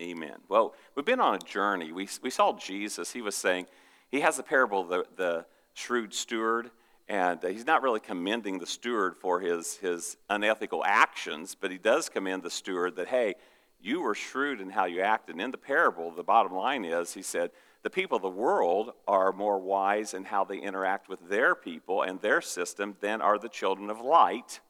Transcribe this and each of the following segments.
Amen. Well, we've been on a journey. We, we saw Jesus. He was saying, he has the parable of the, the shrewd steward, and he's not really commending the steward for his, his unethical actions, but he does commend the steward that, hey, you were shrewd in how you acted. And in the parable, the bottom line is, he said, the people of the world are more wise in how they interact with their people and their system than are the children of light.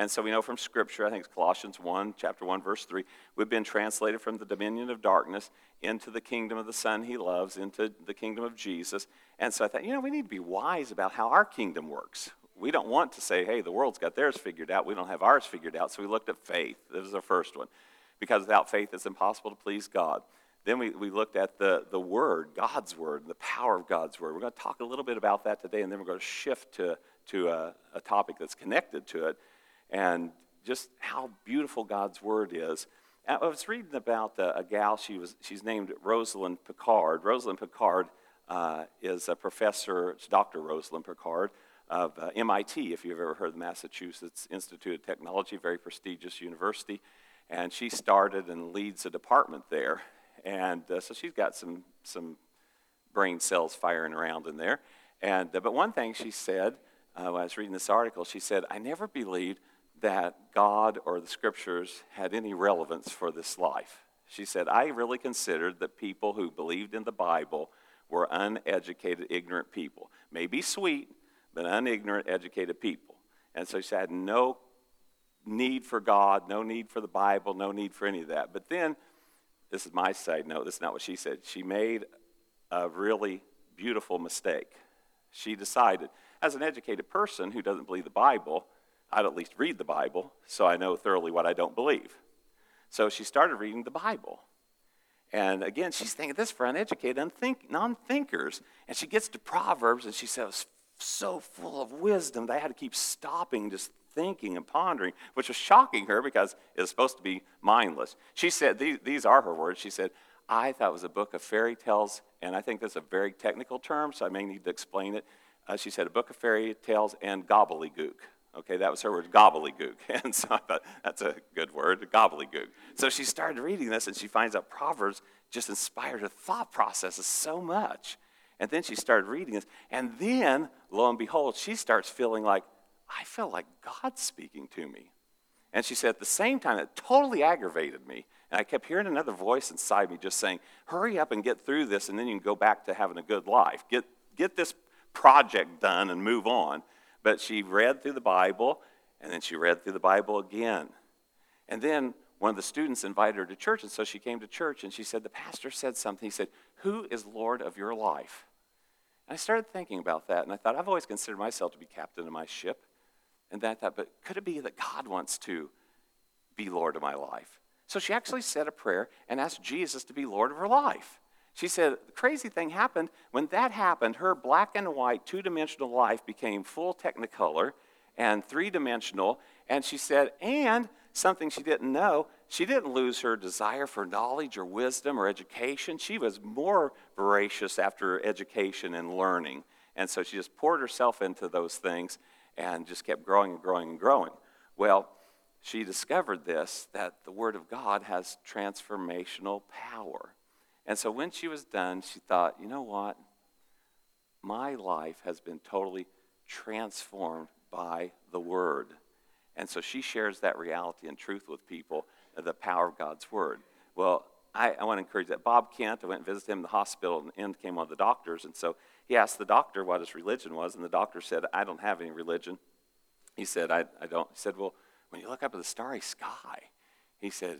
And so we know from Scripture, I think it's Colossians 1, chapter 1, verse 3, we've been translated from the dominion of darkness into the kingdom of the Son he loves, into the kingdom of Jesus. And so I thought, you know, we need to be wise about how our kingdom works. We don't want to say, hey, the world's got theirs figured out. We don't have ours figured out. So we looked at faith. This was the first one. Because without faith, it's impossible to please God. Then we, we looked at the, the Word, God's Word, the power of God's Word. We're going to talk a little bit about that today, and then we're going to shift to, to a, a topic that's connected to it and just how beautiful God's Word is. I was reading about a, a gal, she was, she's named Rosalind Picard. Rosalind Picard uh, is a professor, it's Dr. Rosalind Picard of uh, MIT, if you've ever heard of the Massachusetts Institute of Technology, very prestigious university. And she started and leads a department there. And uh, so she's got some, some brain cells firing around in there. And, uh, but one thing she said uh, when I was reading this article, she said, I never believed that God or the scriptures had any relevance for this life. She said, I really considered that people who believed in the Bible were uneducated, ignorant people. Maybe sweet, but unignorant, educated people. And so she had no need for God, no need for the Bible, no need for any of that. But then, this is my side note, this is not what she said. She made a really beautiful mistake. She decided, as an educated person who doesn't believe the Bible, I'd at least read the Bible so I know thoroughly what I don't believe. So she started reading the Bible. And again, she's thinking this for uneducated non thinkers. And she gets to Proverbs and she says, so full of wisdom I had to keep stopping, just thinking and pondering, which was shocking her because it was supposed to be mindless. She said, these, these are her words. She said, I thought it was a book of fairy tales, and I think that's a very technical term, so I may need to explain it. Uh, she said, a book of fairy tales and gobbledygook. Okay, that was her word, gobbledygook. And so I thought, that's a good word, gobbledygook. So she started reading this and she finds out Proverbs just inspired her thought processes so much. And then she started reading this. And then, lo and behold, she starts feeling like, I feel like God's speaking to me. And she said, at the same time, it totally aggravated me. And I kept hearing another voice inside me just saying, hurry up and get through this, and then you can go back to having a good life. Get, get this project done and move on. But she read through the Bible, and then she read through the Bible again. And then one of the students invited her to church, and so she came to church, and she said, The pastor said something. He said, Who is Lord of your life? And I started thinking about that, and I thought, I've always considered myself to be captain of my ship. And then I thought, but could it be that God wants to be Lord of my life? So she actually said a prayer and asked Jesus to be Lord of her life. She said, the crazy thing happened. When that happened, her black and white, two dimensional life became full technicolor and three dimensional. And she said, and something she didn't know, she didn't lose her desire for knowledge or wisdom or education. She was more voracious after education and learning. And so she just poured herself into those things and just kept growing and growing and growing. Well, she discovered this that the Word of God has transformational power. And so when she was done, she thought, you know what? My life has been totally transformed by the Word. And so she shares that reality and truth with people, uh, the power of God's Word. Well, I, I want to encourage that. Bob Kent, I went and visited him in the hospital, and in came one of the doctors. And so he asked the doctor what his religion was, and the doctor said, I don't have any religion. He said, I, I don't. He said, Well, when you look up at the starry sky, he said,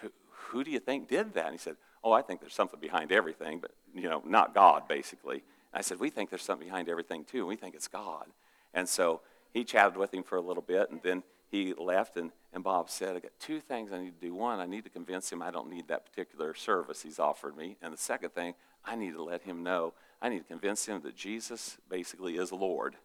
who, who do you think did that? And he said, oh, I think there's something behind everything, but, you know, not God, basically. And I said, we think there's something behind everything, too, and we think it's God. And so he chatted with him for a little bit, and then he left, and, and Bob said, I got two things I need to do. One, I need to convince him I don't need that particular service he's offered me. And the second thing, I need to let him know, I need to convince him that Jesus basically is Lord.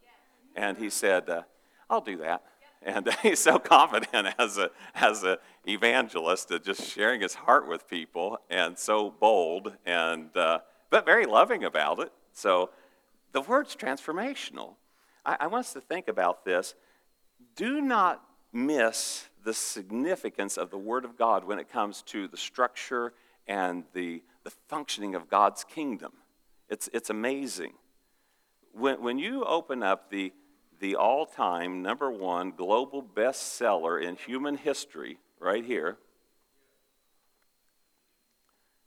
And he said, uh, I'll do that. And he's so confident as a as an evangelist, just sharing his heart with people, and so bold, and uh, but very loving about it. So the word's transformational. I, I want us to think about this. Do not miss the significance of the Word of God when it comes to the structure and the, the functioning of God's kingdom. It's, it's amazing. When, when you open up the, the all time number one global bestseller in human history, right here,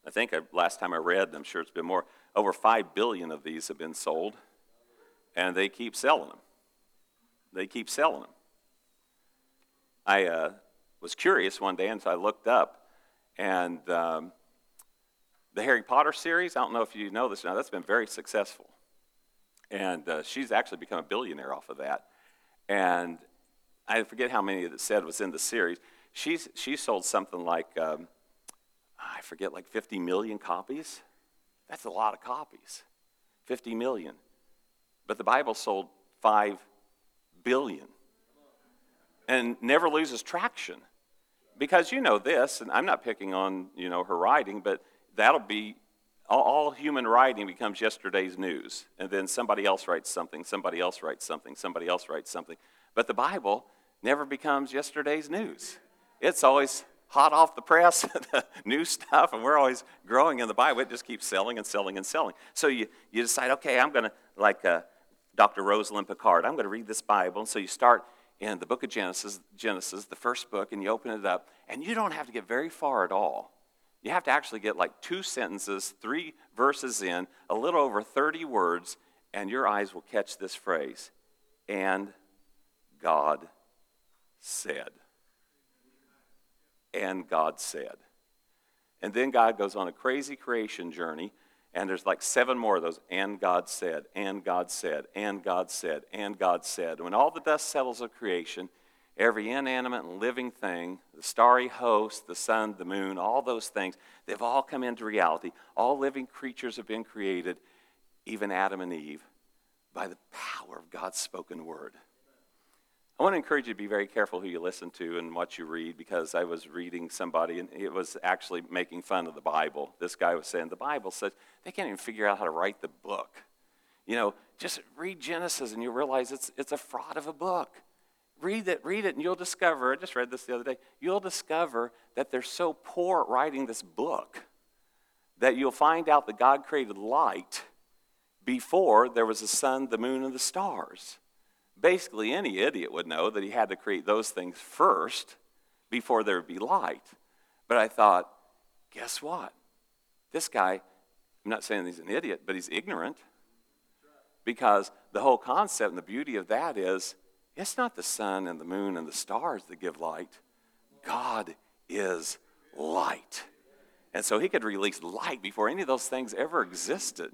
I think I, last time I read, I'm sure it's been more, over 5 billion of these have been sold, and they keep selling them. They keep selling them. I uh, was curious one day, and so I looked up, and um, the Harry Potter series, I don't know if you know this now, that's been very successful. And uh, she's actually become a billionaire off of that. And I forget how many that said was in the series. She's, she sold something like, um, I forget, like 50 million copies. That's a lot of copies. 50 million. But the Bible sold 5 billion and never loses traction. Because you know this, and I'm not picking on you know her writing, but that'll be all, human writing becomes yesterday's news. And then somebody else writes something, somebody else writes something, somebody else writes something. But the Bible never becomes yesterday's news. It's always hot off the press, the new stuff, and we're always growing in the Bible. It just keeps selling and selling and selling. So you, you decide, okay, I'm going to, like uh, Dr. Rosalind Picard, I'm going to read this Bible. And so you start in the book of Genesis, Genesis, the first book, and you open it up, and you don't have to get very far at all. You have to actually get like two sentences, three verses in, a little over 30 words, and your eyes will catch this phrase and God said. And God said. And then God goes on a crazy creation journey and there's like seven more of those, and God said, and God said, and God said, and God said. When all the dust settles of creation, every inanimate and living thing, the starry host, the sun, the moon, all those things, they've all come into reality. All living creatures have been created, even Adam and Eve, by the power of God's spoken word. I want to encourage you to be very careful who you listen to and what you read because I was reading somebody and it was actually making fun of the Bible. This guy was saying the Bible says they can't even figure out how to write the book. You know, just read Genesis and you'll realize it's, it's a fraud of a book. Read it, read it, and you'll discover, I just read this the other day, you'll discover that they're so poor at writing this book that you'll find out that God created light before there was the sun, the moon, and the stars basically any idiot would know that he had to create those things first before there would be light. But I thought, guess what? This guy, I'm not saying he's an idiot, but he's ignorant. Because the whole concept and the beauty of that is it's not the sun and the moon and the stars that give light. God is light. And so he could release light before any of those things ever existed.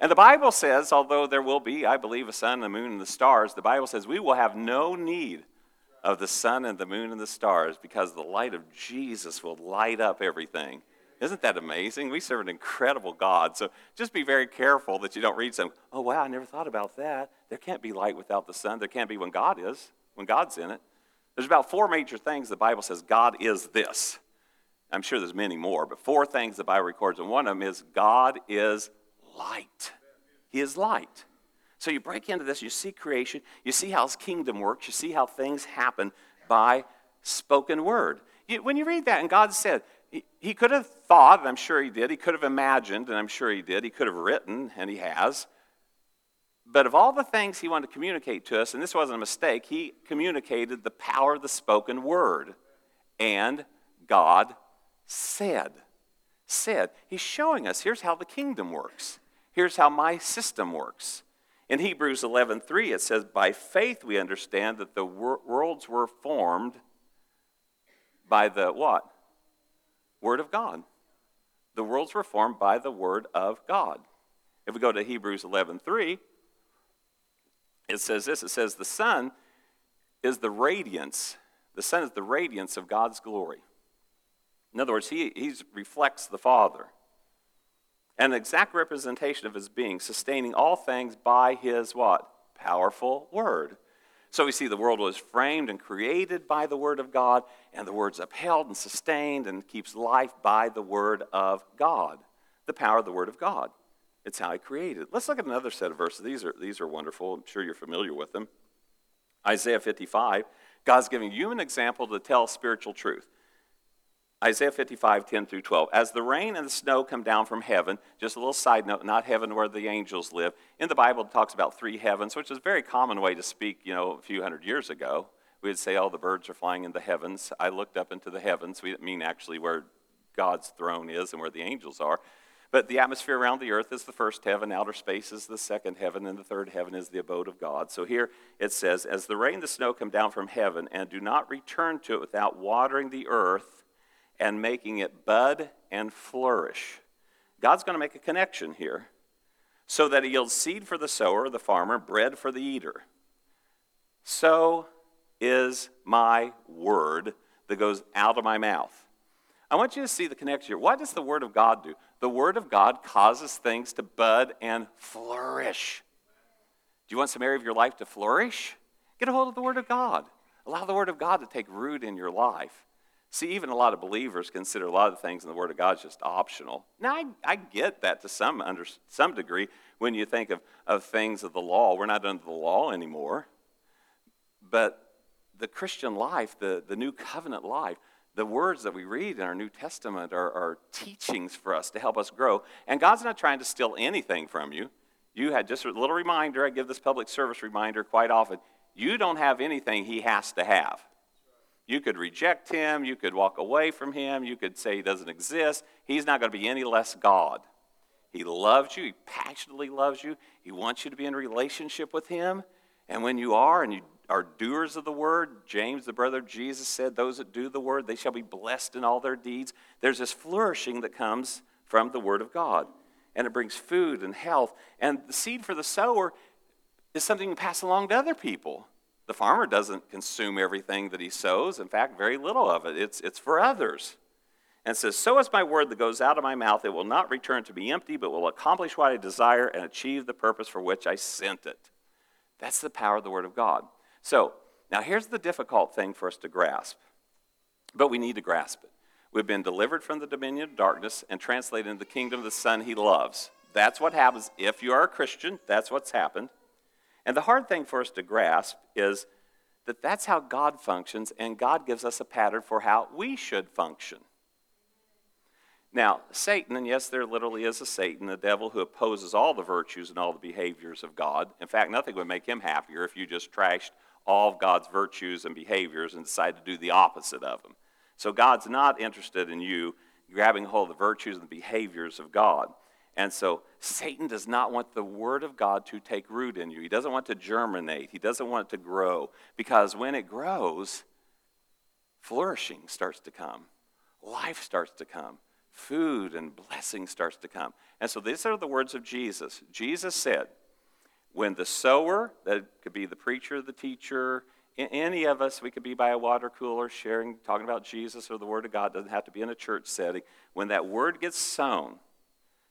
And the Bible says, although there will be, I believe, a sun, the moon, and the stars, the Bible says we will have no need of the sun and the moon and the stars because the light of Jesus will light up everything. Isn't that amazing? We serve an incredible God. So just be very careful that you don't read some, oh, wow, I never thought about that. There can't be light without the sun. There can't be when God is, when God's in it. There's about four major things the Bible says God is this. I'm sure there's many more, but four things the Bible records, and one of them is God is light. He is light. So you break into this, you see creation, you see how his kingdom works, you see how things happen by spoken word. You, when you read that, and God said, he, could have thought, and I'm sure he did, he could have imagined, and I'm sure he did, he could have written, and he has. But of all the things he wanted to communicate to us, and this wasn't a mistake, he communicated the power of the spoken word. And God said. Said. He's showing us here's how the kingdom works. Here's how my system works. In Hebrews 11:3 it says by faith we understand that the wor- worlds were formed by the what? Word of God. The worlds were formed by the word of God. If we go to Hebrews 11:3 it says this it says the Son is the radiance. The Son is the radiance of God's glory. In other words, he, he reflects the Father an exact representation of his being, sustaining all things by his what? Powerful word. So we see the world was framed and created by the word of God, and the word's upheld and sustained and keeps life by the word of God. The power of the word of God. It's how he created. Let's look at another set of verses. These are, these are wonderful. I'm sure you're familiar with them. Isaiah 55. God's giving you an example to tell spiritual truth. Isaiah 55, 10 through 12. As the rain and the snow come down from heaven, just a little side note, not heaven where the angels live. In the Bible, it talks about three heavens, which is a very common way to speak, you know, a few hundred years ago. We would say, oh, the birds are flying in the heavens. I looked up into the heavens. We didn't mean actually where God's throne is and where the angels are. But the atmosphere around the earth is the first heaven, outer space is the second heaven, and the third heaven is the abode of God. So here it says, As the rain and the snow come down from heaven, and do not return to it without watering the earth and making it bud and flourish. God's going to make a connection here so that it yields seed for the sower, the farmer, bread for the eater. So is my word that goes out of my mouth. I want you to see the connection here. What does the Word of God do? The Word of God causes things to bud and flourish. Do you want some area of your life to flourish? Get a hold of the Word of God. Allow the Word of God to take root in your life. See, even a lot of believers consider a lot of things in the Word of God just optional. Now, I, I get that to some, under some degree when you think of, of things of the law. We're not under the law anymore. But the Christian life, the, the new covenant life, the words that we read in our New Testament are, are, teachings for us to help us grow. And God's not trying to steal anything from you. You had just a little reminder, I give this public service reminder quite often. You don't have anything He has to have. You could reject Him, you could walk away from Him, you could say He doesn't exist. He's not going to be any less God. He loves you, He passionately loves you, He wants you to be in relationship with Him. And when you are and you are doers of the word. James, the brother of Jesus, said, Those that do the word, they shall be blessed in all their deeds. There's this flourishing that comes from the word of God, and it brings food and health. And the seed for the sower is something you pass along to other people. The farmer doesn't consume everything that he sows, in fact, very little of it. It's, it's for others. And says, So is my word that goes out of my mouth. It will not return to me empty, but will accomplish what I desire and achieve the purpose for which I sent it. That's the power of the word of God. So, now here's the difficult thing for us to grasp, but we need to grasp it. We've been delivered from the dominion of darkness and translated into the kingdom of the Son he loves. That's what happens if you are a Christian. That's what's happened. And the hard thing for us to grasp is that that's how God functions, and God gives us a pattern for how we should function. Now, Satan, and yes, there literally is a Satan, the devil who opposes all the virtues and all the behaviors of God. In fact, nothing would make him happier if you just trashed all of God's virtues and behaviors and decided to do the opposite of them. So God's not interested in you grabbing hold of the virtues and the behaviors of God. And so Satan does not want the Word of God to take root in you. He doesn't want to germinate. He doesn't want it to grow. Because when it grows, flourishing starts to come, life starts to come, food and blessing starts to come. And so these are the words of Jesus. Jesus said, when the sower, that could be the preacher, the teacher, any of us, we could be by a water cooler sharing, talking about Jesus or the Word of God, doesn't have to be in a church setting. When that word gets sown,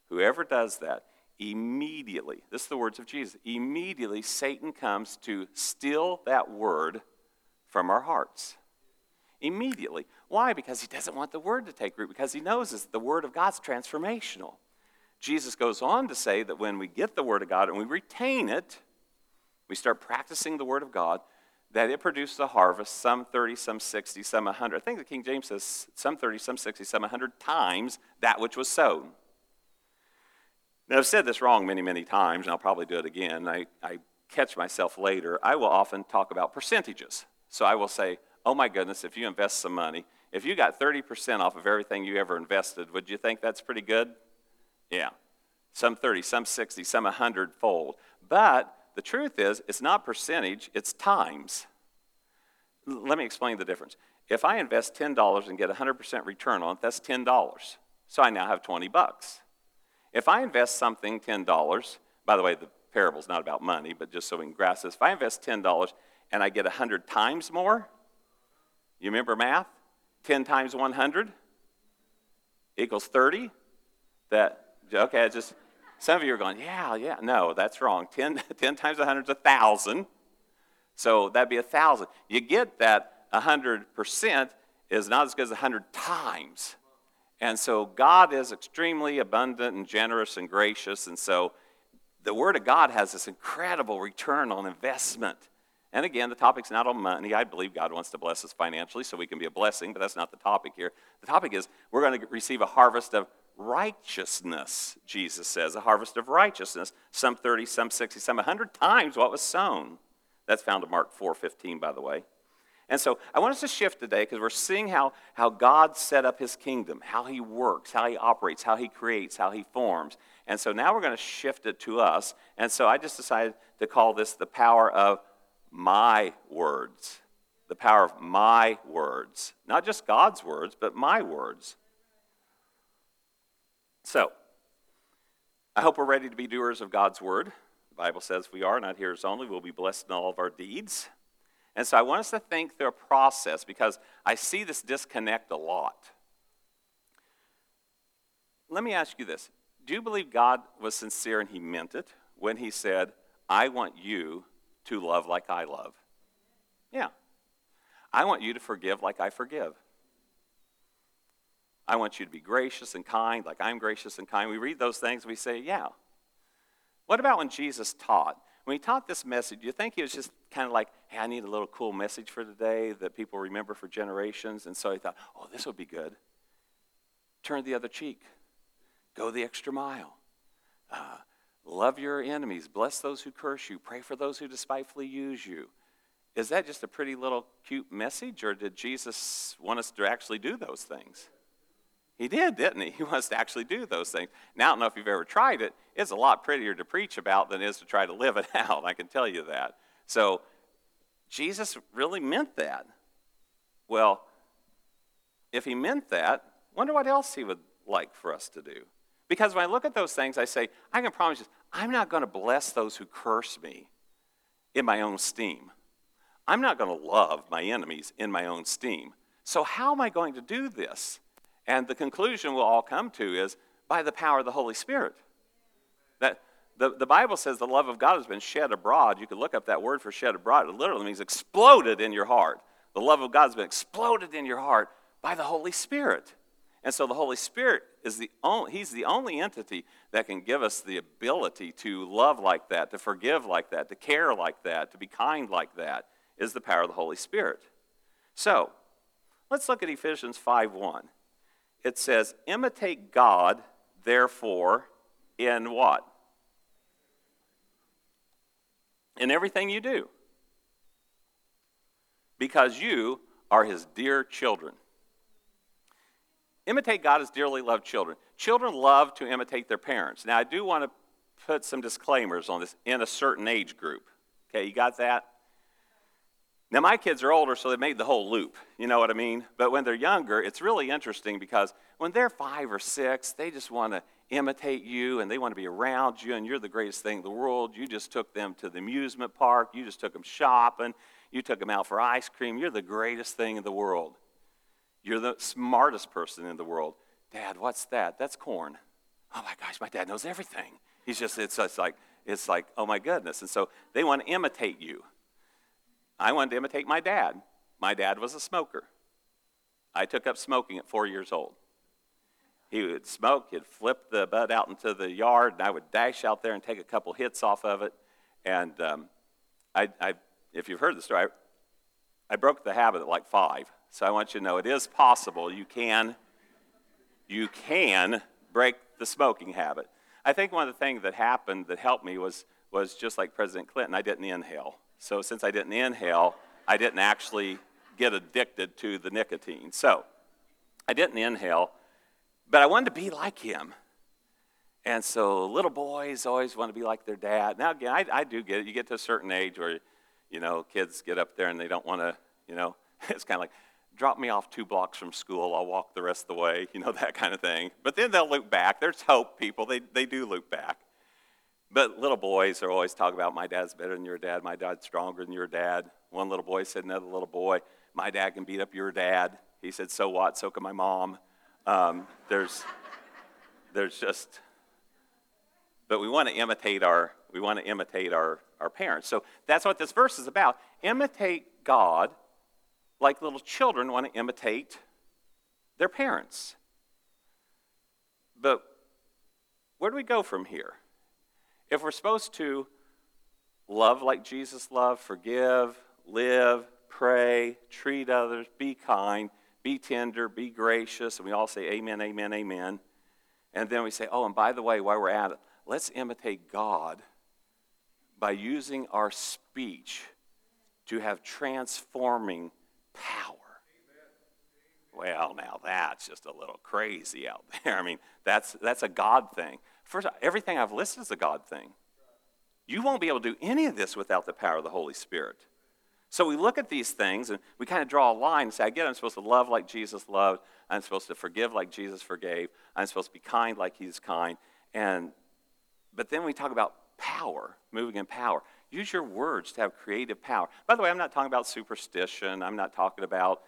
whoever does that, immediately, this is the words of Jesus, immediately Satan comes to steal that word from our hearts. Immediately. Why? Because he doesn't want the word to take root, because he knows that the word of God's transformational. Jesus goes on to say that when we get the Word of God and we retain it, we start practicing the Word of God, that it produces a harvest, some 30, some 60, some 100. I think the King James says some 30, some 60, some 100 times that which was sown. Now, I've said this wrong many, many times, and I'll probably do it again. I, I catch myself later. I will often talk about percentages. So I will say, oh my goodness, if you invest some money, if you got 30% off of everything you ever invested, would you think that's pretty good? Yeah. Some 30, some 60, some 100 fold. But the truth is, it's not percentage, it's times. Let me explain the difference. If I invest $10 and get 100% return on it, that's $10. So I now have 20 bucks. If I invest something $10, by the way, the parable's not about money, but just so we can grasp this. If I invest $10 and I get 100 times more, you remember math? 10 times 100 equals 30. That Okay, I just some of you are going, yeah, yeah. No, that's wrong. 10, 10 times 100 is 1,000. So that'd be 1,000. You get that 100% is not as good as 100 times. And so God is extremely abundant and generous and gracious. And so the Word of God has this incredible return on investment. And again, the topic's not on money. I believe God wants to bless us financially so we can be a blessing, but that's not the topic here. The topic is we're going to receive a harvest of righteousness, Jesus says, a harvest of righteousness. Some 30, some 60, some 100 times what was sown. That's found in Mark 4:15, by the way. And so I want us to shift today because we're seeing how, how God set up his kingdom, how he works, how he operates, how he creates, how he forms. And so now we're going to shift it to us. And so I just decided to call this the power of my words. The power of my words. Not just God's words, but my words. So, I hope we're ready to be doers of God's word. The Bible says we are, not hearers only. We'll be blessed in all of our deeds. And so I want us to think through a process because I see this disconnect a lot. Let me ask you this Do you believe God was sincere and he meant it when he said, I want you to love like I love? Yeah. I want you to forgive like I forgive. I want you to be gracious and kind like I'm gracious and kind. We read those things, we say, yeah. What about when Jesus taught? When he taught this message, you think he was just kind of like, hey, I need a little cool message for today that people remember for generations? And so he thought, oh, this would be good. Turn the other cheek, go the extra mile. Uh, love your enemies, bless those who curse you, pray for those who despitefully use you. Is that just a pretty little cute message, or did Jesus want us to actually do those things? He did, didn't he? He wants to actually do those things. Now, I don't know if you've ever tried it. It's a lot prettier to preach about than it is to try to live it out. I can tell you that. So, Jesus really meant that. Well, if he meant that, wonder what else he would like for us to do. Because when I look at those things, I say, I can promise you, I'm not going to bless those who curse me in my own steam. I'm not going to love my enemies in my own steam. So, how am I going to do this? And the conclusion we'll all come to is by the power of the Holy Spirit. That the, the Bible says the love of God has been shed abroad. You can look up that word for shed abroad. It literally means exploded in your heart. The love of God has been exploded in your heart by the Holy Spirit. And so the Holy Spirit is the only, he's the only entity that can give us the ability to love like that, to forgive like that, to care like that, to be kind like that, is the power of the Holy Spirit. So, let's look at Ephesians 5 1 it says, imitate God, therefore, in what? In everything you do. Because you are his dear children. Imitate God as dearly loved children. Children love to imitate their parents. Now, I do want to put some disclaimers on this in a certain age group. Okay, you got that? Now, my kids are older, so they made the whole loop. You know what I mean? But when they're younger, it's really interesting because when they're five or six, they just want to imitate you and they want to be around you, and you're the greatest thing in the world. You just took them to the amusement park, you just took them shopping, you took them out for ice cream. You're the greatest thing in the world. You're the smartest person in the world. Dad, what's that? That's corn. Oh my gosh, my dad knows everything. He's just, it's, it's like, it's like, oh my goodness. And so they want to imitate you. I wanted to imitate my dad. My dad was a smoker. I took up smoking at four years old. He would smoke, he'd flip the bud out into the yard, and I would dash out there and take a couple hits off of it. And um, I, I, if you've heard the story, I, I broke the habit at like five. So I want you to know it is possible. You can, you can break the smoking habit. I think one of the things that happened that helped me was, was just like President Clinton, I didn't inhale. So since I didn't inhale, I didn't actually get addicted to the nicotine. So I didn't inhale, but I wanted to be like him. And so little boys always want to be like their dad. Now, again, I, I do get it. You get to a certain age where, you know, kids get up there and they don't want to, you know, it's kind of like, drop me off two blocks from school. I'll walk the rest of the way, you know, that kind of thing. But then they'll loop back. There's hope, people. They, they do loop back. But little boys are always talking about my dad's better than your dad, my dad's stronger than your dad. One little boy said another little boy, my dad can beat up your dad. He said, so what? So can my mom. Um, there's, there's just, but we want to imitate our, we want to imitate our, our parents. So that's what this verse is about. Imitate God like little children want to imitate their parents. But where do we go from here? If we're supposed to love like Jesus loved, forgive, live, pray, treat others, be kind, be tender, be gracious. And we all say amen, amen, amen. And then we say, oh, and by the way, while we're at it, let's imitate God by using our speech to have transforming power. Well, now that's just a little crazy out there. I mean, that's, that's a God thing. First, everything I've listed is a God thing. You won't be able to do any of this without the power of the Holy Spirit. So we look at these things and we kind of draw a line and say, I get I'm supposed to love like Jesus loved. I'm supposed to forgive like Jesus forgave. I'm supposed to be kind like he's kind. And, but then we talk about power, moving in power. Use your words to have creative power. By the way, I'm not talking about superstition. I'm not talking about,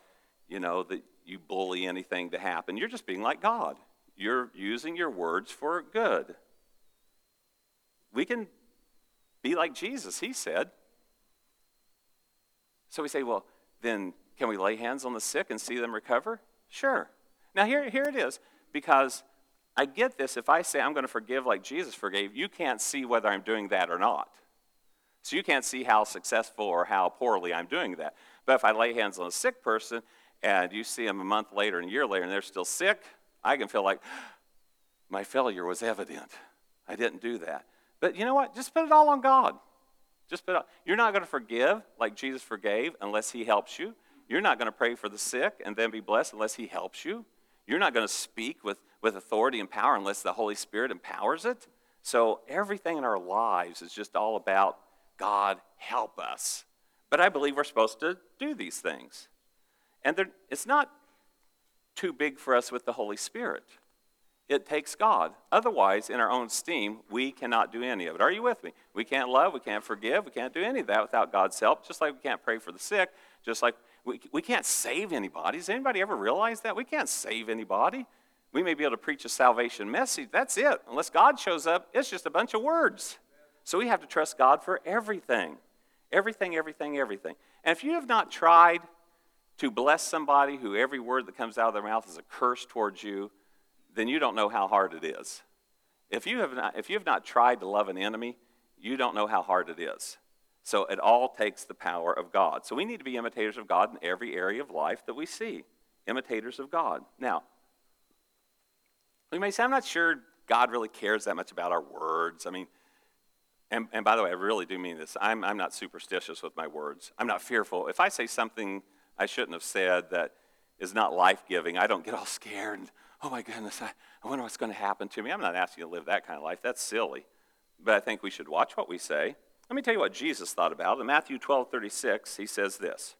you know, that you bully anything to happen. You're just being like God. You're using your words for good. We can be like Jesus, he said. So we say, well, then can we lay hands on the sick and see them recover? Sure. Now, here, here it is, because I get this. If I say I'm going to forgive like Jesus forgave, you can't see whether I'm doing that or not. So you can't see how successful or how poorly I'm doing that. But if I lay hands on a sick person and you see them a month later and a year later and they're still sick, I can feel like my failure was evident. I didn't do that. But you know what? Just put it all on God. Just put it, you're not going to forgive like Jesus forgave unless he helps you. You're not going to pray for the sick and then be blessed unless he helps you. You're not going to speak with, with authority and power unless the Holy Spirit empowers it. So everything in our lives is just all about God help us. But I believe we're supposed to do these things. And it's not too big for us with the Holy Spirit. It takes God. Otherwise, in our own steam, we cannot do any of it. Are you with me? We can't love, we can't forgive, we can't do any of that without God's help, just like we can't pray for the sick, just like we, we can't save anybody. Does anybody ever realize that? We can't save anybody. We may be able to preach a salvation message. That's it. Unless God shows up, it's just a bunch of words. So we have to trust God for everything. Everything, everything, everything. And if you have not tried to bless somebody who every word that comes out of their mouth is a curse towards you, then you don't know how hard it is. If you have not, if you have not tried to love an enemy, you don't know how hard it is. So it all takes the power of God. So we need to be imitators of God in every area of life that we see. Imitators of God. Now, we may say, I'm not sure God really cares that much about our words. I mean, and, and by the way, I really do mean this. I'm, I'm not superstitious with my words. I'm not fearful. If I say something I shouldn't have said that is not life giving, I don't get all scared and, oh my goodness, I, I wonder what's going to happen to me. I'm not asking you to live that kind of life. That's silly. But I think we should watch what we say. Let me tell you what Jesus thought about. it. In Matthew 12 36, he says this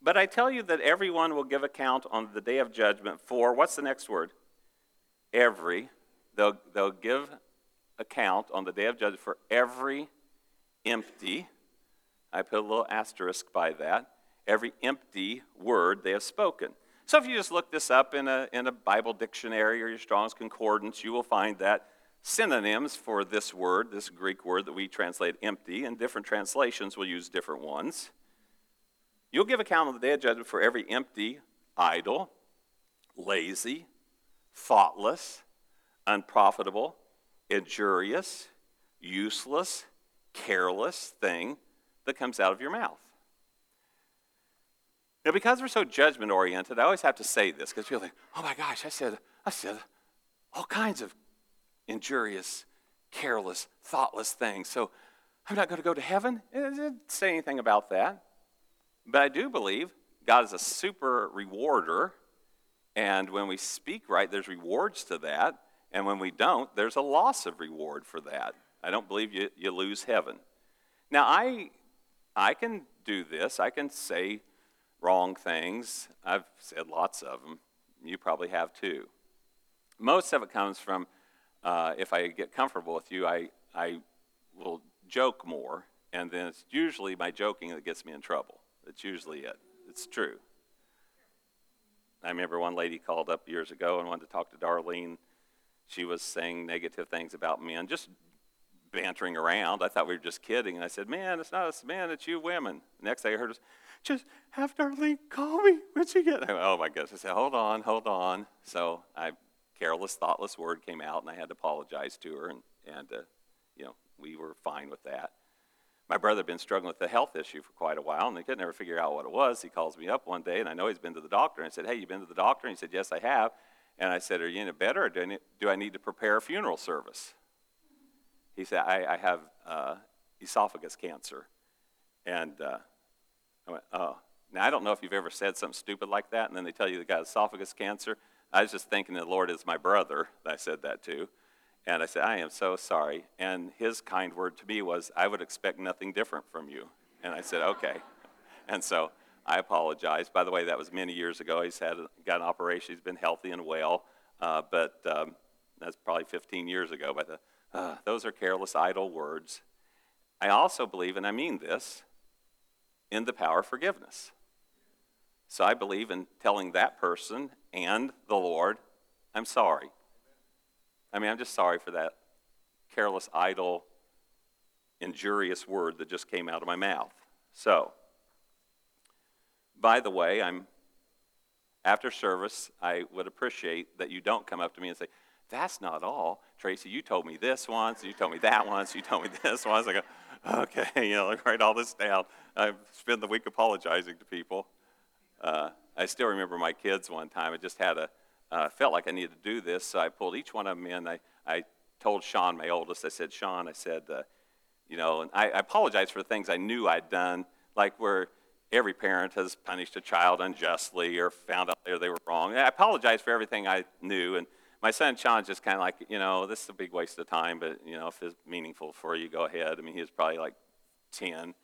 But I tell you that everyone will give account on the day of judgment for, what's the next word? Every. They'll, they'll give account on the day of judgment for every empty, I put a little asterisk by that, every empty word they have spoken. So if you just look this up in a, in a Bible dictionary or your Strong's Concordance, you will find that synonyms for this word, this Greek word that we translate empty, and different translations will use different ones. You'll give account on the day of judgment for every empty, idle, lazy, thoughtless, unprofitable, injurious, useless, careless thing that comes out of your mouth. Now, because we're so judgment oriented, I always have to say this because people think, oh my gosh, I said, I said all kinds of injurious, careless, thoughtless things. So I'm not going to go to heaven? It didn't say anything about that. But I do believe God is a super rewarder. And when we speak right, there's rewards to that. And when we don't, there's a loss of reward for that. I don't believe you, you lose heaven. Now, I, I can do this. I can say wrong things. I've said lots of them. You probably have too. Most of it comes from uh, if I get comfortable with you, I, I will joke more, and then it's usually my joking that gets me in trouble. That's usually it. It's true. I remember one lady called up years ago and wanted to talk to Darlene. She was saying negative things about men, just bantering around. I thought we were just kidding. And I said, Man, it's not us men, it's you women. next thing I heard just have Darlene call me when she gets. Oh my goodness! I said, hold on, hold on. So I, careless, thoughtless word came out, and I had to apologize to her, and and uh, you know we were fine with that. my brother had been struggling with a health issue for quite a while, and they could never figure out what it was. He calls me up one day, and I know he's been to the doctor. And I said, Hey, you been to the doctor? And he said, Yes, I have. And I said, Are you any better, or do I need, do I need to prepare a funeral service? He said, I, I have uh, esophagus cancer. And uh, I went, Oh. Now, I don't know if you've ever said something stupid like that, and then they tell you they got esophagus cancer. I was just thinking the Lord is my brother that I said that to. And I said, I am so sorry. And his kind word to me was, I would expect nothing different from you. And I said, okay. And so I apologized. By the way, that was many years ago. He's had got an operation. He's been healthy and well. Uh, but um, that's probably 15 years ago. But the, uh, those are careless, idle words. I also believe, and I mean this, in the power of forgiveness. So I believe in telling that person and the Lord, I'm sorry. I mean, I'm just sorry for that careless, idle, injurious word that just came out of my mouth. So, by the way, I'm after service, I would appreciate that you don't come up to me and say, That's not all. Tracy, you told me this once, you told me that once, you told me this once. I go, Okay, you know, write all this down. I spend the week apologizing to people. Uh, I still remember my kids one time. I just had a, uh, felt like I needed to do this, so I pulled each one of them in. I, I told Sean, my oldest, I said, Sean, I said, uh, you know, and I, I apologized for the things I knew I'd done, like where every parent has punished a child unjustly or found out they were wrong. I apologized for everything I knew. And my son Sean's just kind of like, you know, this is a big waste of time, but, you know, if it's meaningful for you, go ahead. I mean, he was probably like 10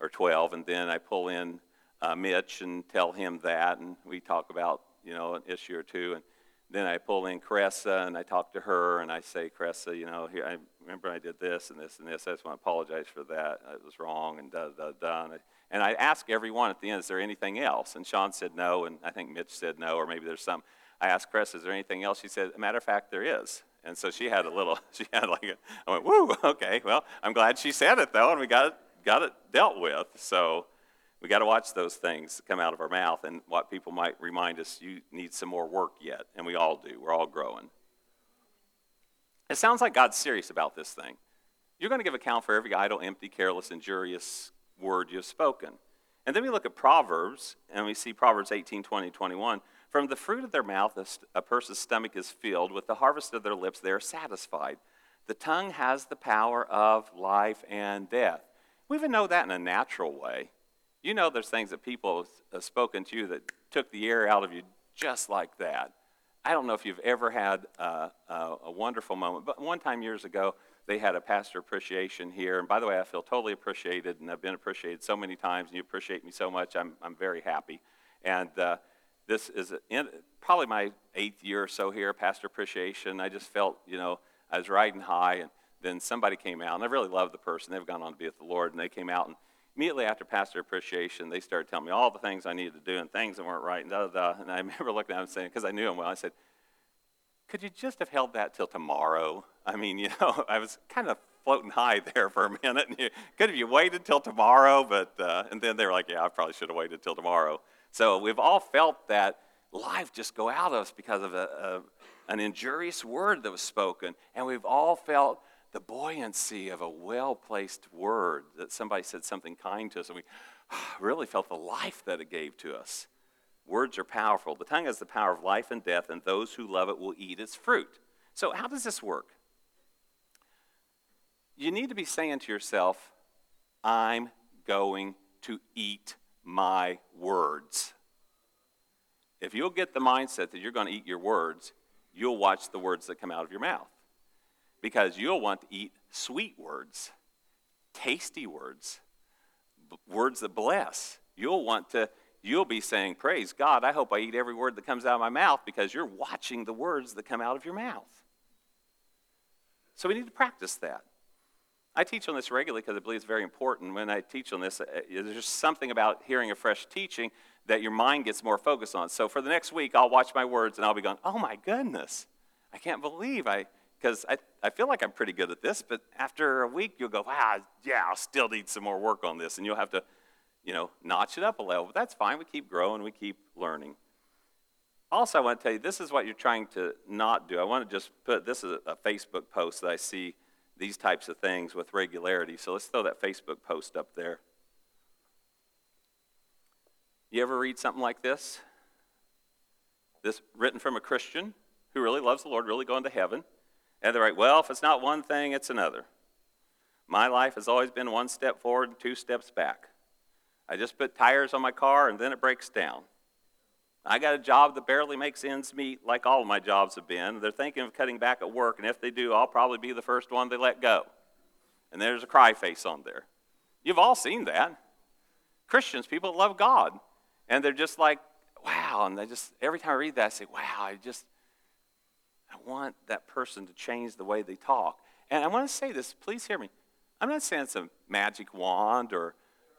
or 12. And then I pull in uh, Mitch and tell him that, and we talk about you know an issue or two, and then I pull in Cressa and I talk to her and I say, Cressa, you know, here I remember I did this and this and this. I just want to apologize for that. It was wrong and da da da. And I, and I ask everyone at the end, is there anything else? And Sean said no, and I think Mitch said no, or maybe there's some. I asked Chris, is there anything else? She said, matter of fact, there is. And so she had a little, she had like, a, I went, woo, okay, well, I'm glad she said it though, and we got it, got it dealt with. So we got to watch those things come out of our mouth and what people might remind us you need some more work yet. And we all do. We're all growing. It sounds like God's serious about this thing. You're going to give account for every idle, empty, careless, injurious word you've spoken. And then we look at Proverbs, and we see Proverbs 18, 20, 21. From the fruit of their mouth, a person's stomach is filled. With the harvest of their lips, they are satisfied. The tongue has the power of life and death. We even know that in a natural way. You know, there's things that people have spoken to you that took the air out of you just like that. I don't know if you've ever had a, a wonderful moment, but one time years ago, they had a pastor appreciation here. And by the way, I feel totally appreciated, and I've been appreciated so many times, and you appreciate me so much. I'm, I'm very happy. And uh, this is in, probably my eighth year or so here, pastor appreciation. I just felt, you know, I was riding high, and then somebody came out, and I really love the person. They've gone on to be with the Lord, and they came out and immediately after pastor appreciation, they started telling me all the things I needed to do and things that weren't right and da da da. And I remember looking at them saying, because I knew him well, I said, could you just have held that till tomorrow? I mean, you know, I was kind of floating high there for a minute. You, could have you waited till tomorrow? But uh, and then they were like, yeah, I probably should have waited till tomorrow. So we've all felt that life just go out of us because of a, a, an injurious word that was spoken, and we've all felt the buoyancy of a well placed word that somebody said something kind to us and we really felt the life that it gave to us. Words are powerful. The tongue has the power of life and death, and those who love it will eat its fruit. So, how does this work? You need to be saying to yourself, I'm going to eat my words. If you'll get the mindset that you're going to eat your words, you'll watch the words that come out of your mouth because you'll want to eat sweet words, tasty words, b- words that bless. You'll want to, you'll be saying, Praise God, I hope I eat every word that comes out of my mouth because you're watching the words that come out of your mouth. So we need to practice that. I teach on this regularly because I believe it's very important. When I teach on this, uh, there's just something about hearing a fresh teaching that your mind gets more focused on. So for the next week, I'll watch my words and I'll be going, oh my goodness, I can't believe I because I, I feel like I'm pretty good at this, but after a week, you'll go, wow, yeah, I'll still need some more work on this. And you'll have to, you know, notch it up a level. But that's fine. We keep growing, we keep learning. Also, I want to tell you this is what you're trying to not do. I want to just put this is a Facebook post that I see these types of things with regularity. So let's throw that Facebook post up there. You ever read something like this? This written from a Christian who really loves the Lord, really going to heaven. And they're like, well, if it's not one thing, it's another. My life has always been one step forward and two steps back. I just put tires on my car and then it breaks down. I got a job that barely makes ends meet, like all of my jobs have been. They're thinking of cutting back at work, and if they do, I'll probably be the first one they let go. And there's a cry face on there. You've all seen that. Christians, people love God. And they're just like, wow. And they just, every time I read that, I say, wow, I just, I want that person to change the way they talk. And I want to say this, please hear me. I'm not saying it's a magic wand or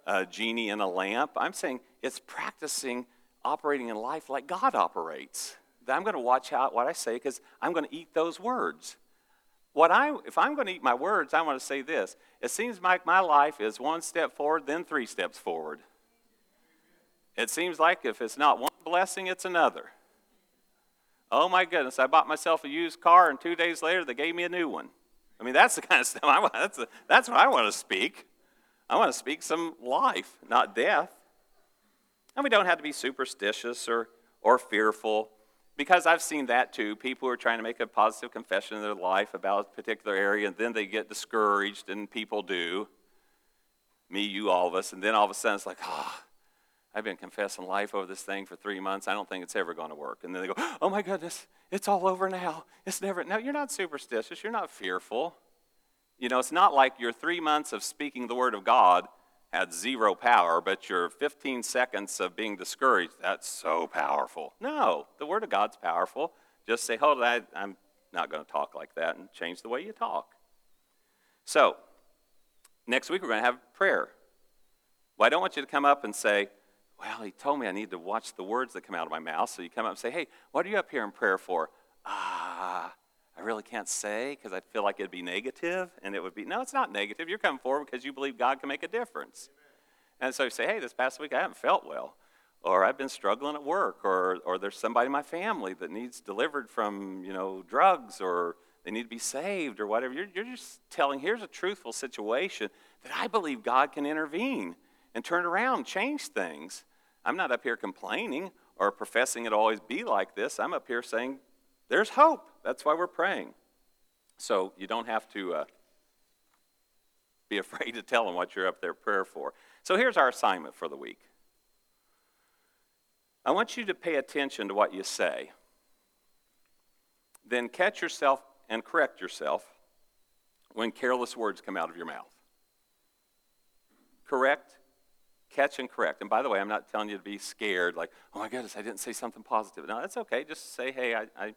a genie in a lamp. I'm saying it's practicing operating in life like God operates. That I'm going to watch out what I say because I'm going to eat those words. What I, if I'm going to eat my words, I want to say this. It seems like my life is one step forward, then three steps forward. It seems like if it's not one blessing, it's another. Oh my goodness, I bought myself a used car, and two days later, they gave me a new one. I mean, that's the kind of stuff I want. That's, that's what I want to speak. I want to speak some life, not death. And we don't have to be superstitious or, or fearful, because I've seen that too. People are trying to make a positive confession in their life about a particular area, and then they get discouraged, and people do. Me, you, all of us. And then all of a sudden, it's like, ah. Oh, I've been confessing life over this thing for three months. I don't think it's ever going to work. And then they go, oh my goodness, it's all over now. It's never. No, you're not superstitious. You're not fearful. You know, it's not like your three months of speaking the word of God had zero power, but your 15 seconds of being discouraged, that's so powerful. No, the word of God's powerful. Just say, hold on, I'm not going to talk like that, and change the way you talk. So, next week we're going to have prayer. Well, I don't want you to come up and say, well, he told me I need to watch the words that come out of my mouth. So you come up and say, Hey, what are you up here in prayer for? Ah, I really can't say because I feel like it'd be. And it would be, no, it's not negative. You're coming forward because you believe God can make a difference. And so you say, Hey, this past week I haven't felt well. Or I've been struggling at work. Or, or there's somebody in my family that needs delivered from, you know, drugs or they need to be saved or whatever. You're, you're just telling, here's a truthful situation that I believe God can intervene and turn around, change things. I'm not up here complaining or professing it always be like this. I'm up here saying there's hope. That's why we're praying. So you don't have to uh, be afraid to tell them what you're up there prayer for. So here's our assignment for the week. I want you to pay attention to what you say. Then catch yourself and correct yourself when careless words come out of your mouth. Correct catch and correct. And by the way, I'm not telling you to be scared, like, oh my goodness, I didn't say something positive. No, that's okay. Just say, hey, I, I,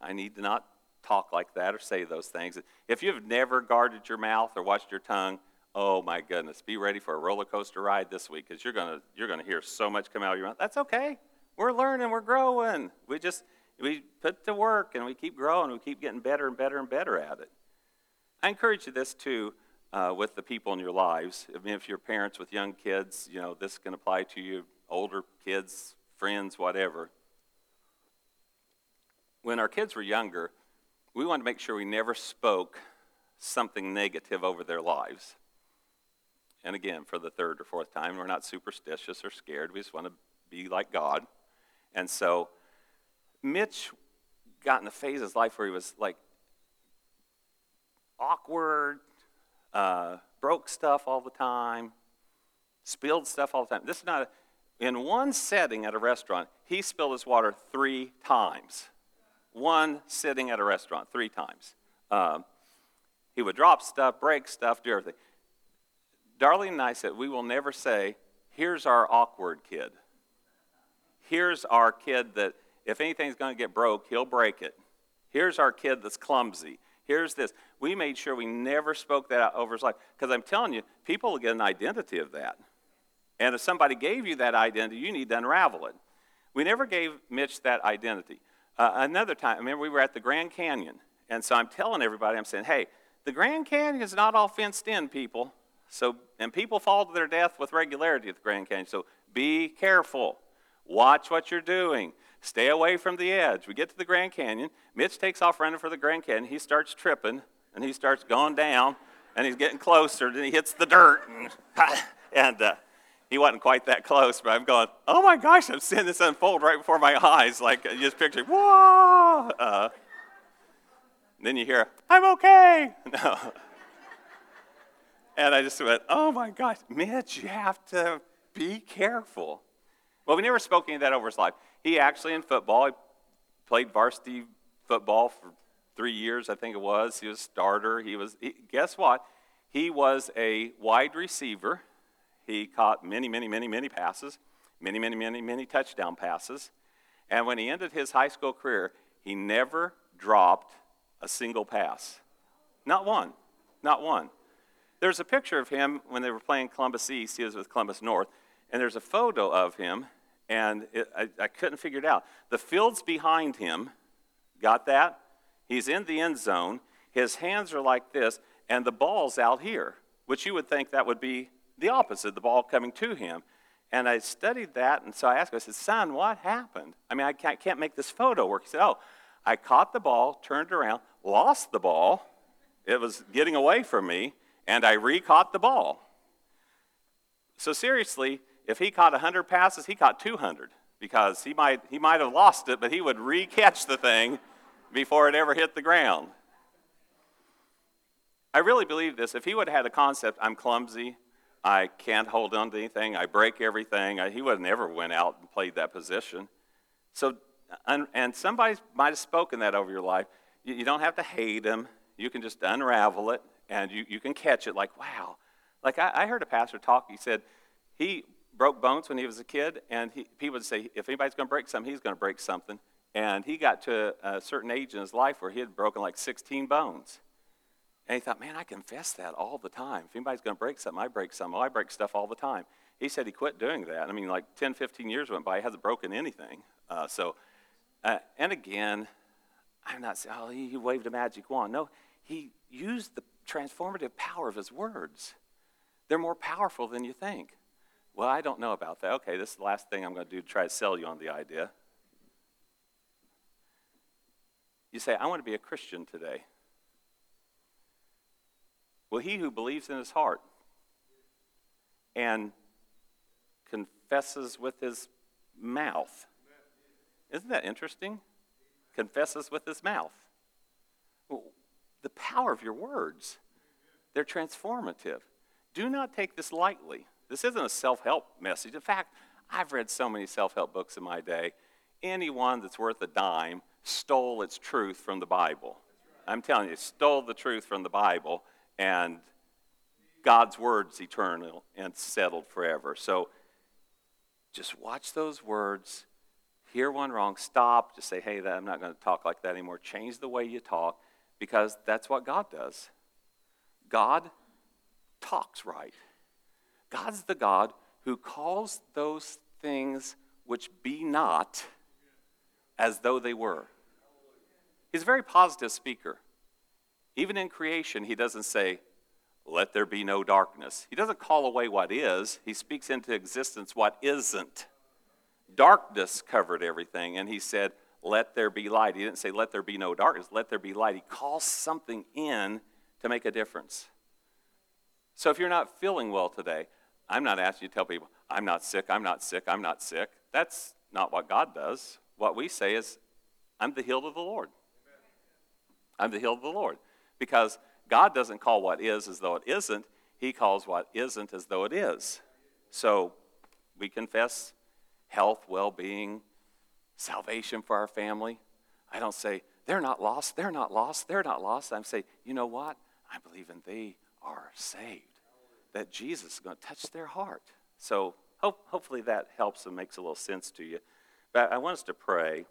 I need to not talk like that or say those things. If you've never guarded your mouth or watched your tongue, oh my goodness, be ready for a roller coaster ride this week because you're gonna you're gonna hear so much come out of your mouth. That's okay. We're learning, we're growing. We just we put to work and we keep growing. We keep getting better and better and better at it. I encourage you this too uh, with the people in your lives. I mean, if you're parents with young kids, you know, this can apply to you, older kids, friends, whatever. When our kids were younger, we wanted to make sure we never spoke something negative over their lives. And again, for the third or fourth time, we're not superstitious or scared. We just want to be like God. And so Mitch got in a phase of his life where he was like awkward, uh, broke stuff all the time, spilled stuff all the time. This is not, a, in one setting at a restaurant, he spilled his water three times. One sitting at a restaurant, three times. Um, he would drop stuff, break stuff, do everything. Darlene and I said, we will never say, here's our awkward kid. Here's our kid that if anything's going to get broke, he'll break it. Here's our kid that's clumsy. Here's this. We made sure we never spoke that out over his life. Because I'm telling you, people will get an identity of that. And if somebody gave you that identity, you need to unravel it. We never gave Mitch that identity. Uh, another time, I remember we were at the Grand Canyon. And so I'm telling everybody, I'm saying, hey, the Grand Canyon is not all fenced in, people. So, and people fall to their death with regularity at the Grand Canyon. So be careful. Watch what you're doing. Stay away from the edge. We get to the Grand Canyon. Mitch takes off running for the Grand Canyon. He starts tripping, And he starts going down, and he's getting closer, and he hits the dirt. And, and uh, he wasn't quite that close, but I'm going, oh my gosh, I'm seeing this unfold right before my eyes. Like, just picture, whoa! Uh, then you hear, I'm okay. No. And I just went, oh my gosh, Mitch, you have to be careful. Well, we never spoke any of that over his life. He actually, in football, he played varsity football for three years, I think it was. He was a starter. He was, he, guess what? He was a wide receiver. He caught many, many, many, many passes, many, many, many, many touchdown passes. And when he ended his high school career, he never dropped a single pass. Not one. Not one. There's a picture of him when they were playing Columbus East. He was with Columbus North. And there's a photo of him, and it, I, I couldn't figure it out. The field's behind him. Got that? He's in the end zone. His hands are like this, and the ball's out here, which you would think that would be the opposite, the ball coming to him. And I studied that, and so I asked him, I said, Son, what happened? I mean, I can't, can't make this photo work. He said, Oh, I caught the ball, turned around, lost the ball. It was getting away from me, and I re caught the ball. So, seriously, if he caught 100 passes, he caught 200 because he might, he might have lost it, but he would re catch the thing before it ever hit the ground. I really believe this. If he would have had a concept, I'm clumsy, I can't hold on to anything, I break everything, I, he would never went out and played that position. So, and, and somebody might have spoken that over your life. You, you, don't have to hate him. You can just unravel it, and you, you can catch it like, wow. Like I, I heard a pastor talk, he said he broke bones when he was a kid, and he, people would say, if anybody's going to break something, he's going to break something. And he got to a certain age in his life where he had broken like 16 bones. And he thought, man, I confess that all the time. If anybody's going to break something, I break something. Well, I break stuff all the time. He said he quit doing that. I mean, like 10, 15 years went by, he hasn't broken anything. Uh, so, uh, and again, I'm not saying, oh, he waved a magic wand. No, he used the transformative power of his words. They're more powerful than you think. Well, I don't know about that. Okay, this is the last thing I'm going to do to try to sell you on the idea. You say, I want to be a Christian today. Well, he who believes in his heart and confesses with his mouth. Isn't that interesting? Confesses with his mouth. Well, the power of your words, they're transformative. Do not take this lightly. This isn't a self help message. In fact, I've read so many self help books in my day. Anyone that's worth a dime stole its truth from the Bible. I'm telling you, stole the truth from the Bible, and God's word's eternal and settled forever. So just watch those words, hear one wrong, stop, just say, hey, I'm not going to talk like that anymore. Change the way you talk, because that's what God does. God talks right. God's the God who calls those things which be not as though they were. He's a very positive speaker. Even in creation, he doesn't say, let there be no darkness. He doesn't call away what is, he speaks into existence what isn't. Darkness covered everything, and he said, let there be light. He didn't say, let there be no darkness, let there be light. He calls something in to make a difference. So if you're not feeling well today, I'm not asking you to tell people, I'm not sick, I'm not sick, I'm not sick. That's not what God does. What we say is, I'm the healed of the Lord. I'm the healed of the Lord. Because God doesn't call what is as though it isn't, He calls what isn't as though it is. So we confess health, well being, salvation for our family. I don't say, they're not lost, they're not lost, they're not lost. I'm saying, you know what? I believe in they are saved. That Jesus is going to touch their heart. So hope, hopefully that helps and makes a little sense to you. But I want us to pray.